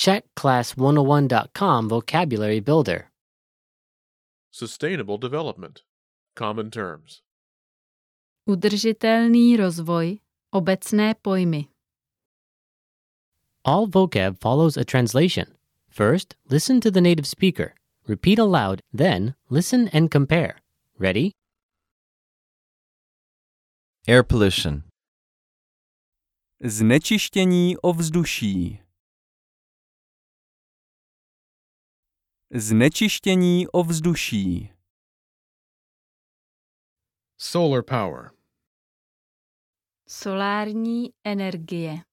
check class101.com vocabulary builder. Sustainable development. Common terms. Udržitelný rozvoj. Obecné pojmy. All vocab follows a translation. First, listen to the native speaker. Repeat aloud, then, listen and compare. Ready? Air pollution. Znečištění ovzduší. Znečištění ovzduší. Solar power. Solární energie.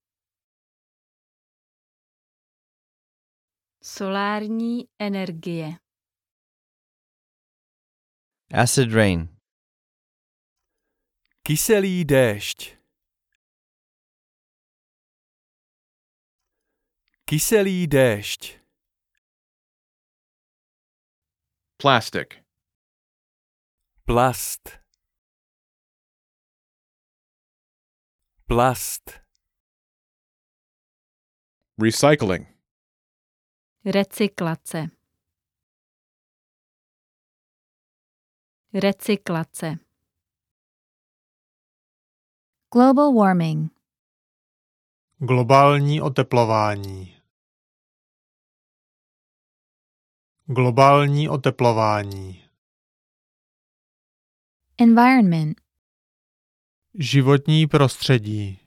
Solární energie. Acid rain. Kyselý déšť. Kyselý déšť. Plastic. Plast. Plast. Recycling. Recyklace. Recyklace. Global warming. Globální oteplování. Globální oteplování. Environment. Životní prostředí.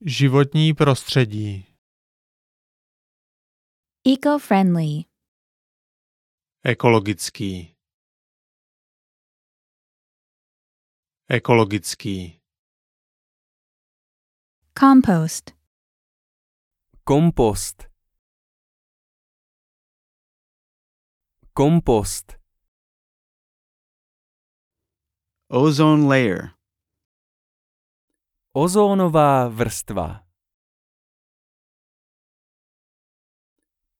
Životní prostředí. Eco-friendly. Ekologický. Ekologický. Compost. Kompost. Kompost. Ozone layer. Ozónová vrstva.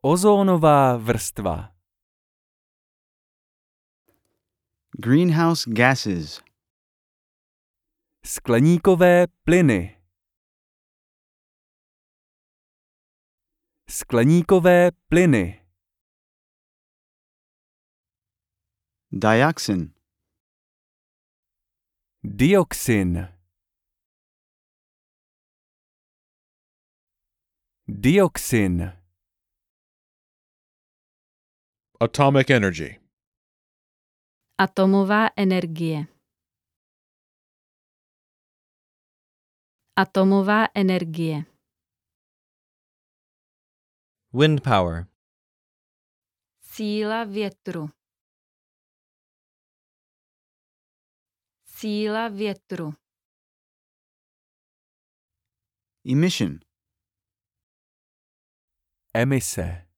Ozónová vrstva. Greenhouse gases. Skleníkové plyny. Skleníkové plyny. Dioxin. Dioxin. Dioxin. Atomic energy. Atomová energie. Atomová energie. Wind power. Síla větru. Síla větru. Emission. Emise.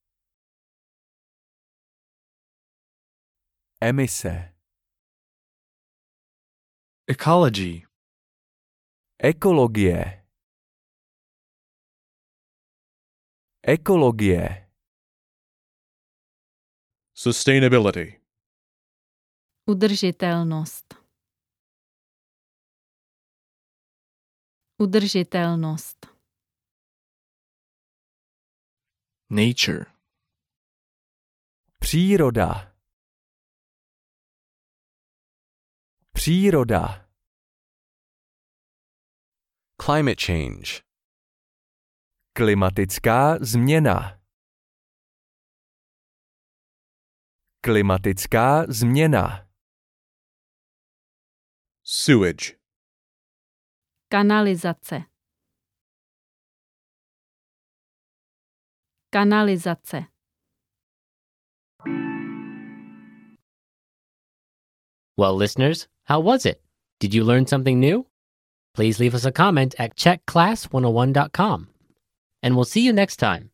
Emise. Ecology. Ekologie. Ekologie. Sustainability. Udržitelnost. Udržitelnost. Nature. Příroda. Příroda. Climate change. Klimatická změna. Klimatická změna. Sewage. Kanalizace. Kanalizace. Well, listeners, how was it? Did you learn something new? Please leave us a comment at checkclass101.com. And we'll see you next time.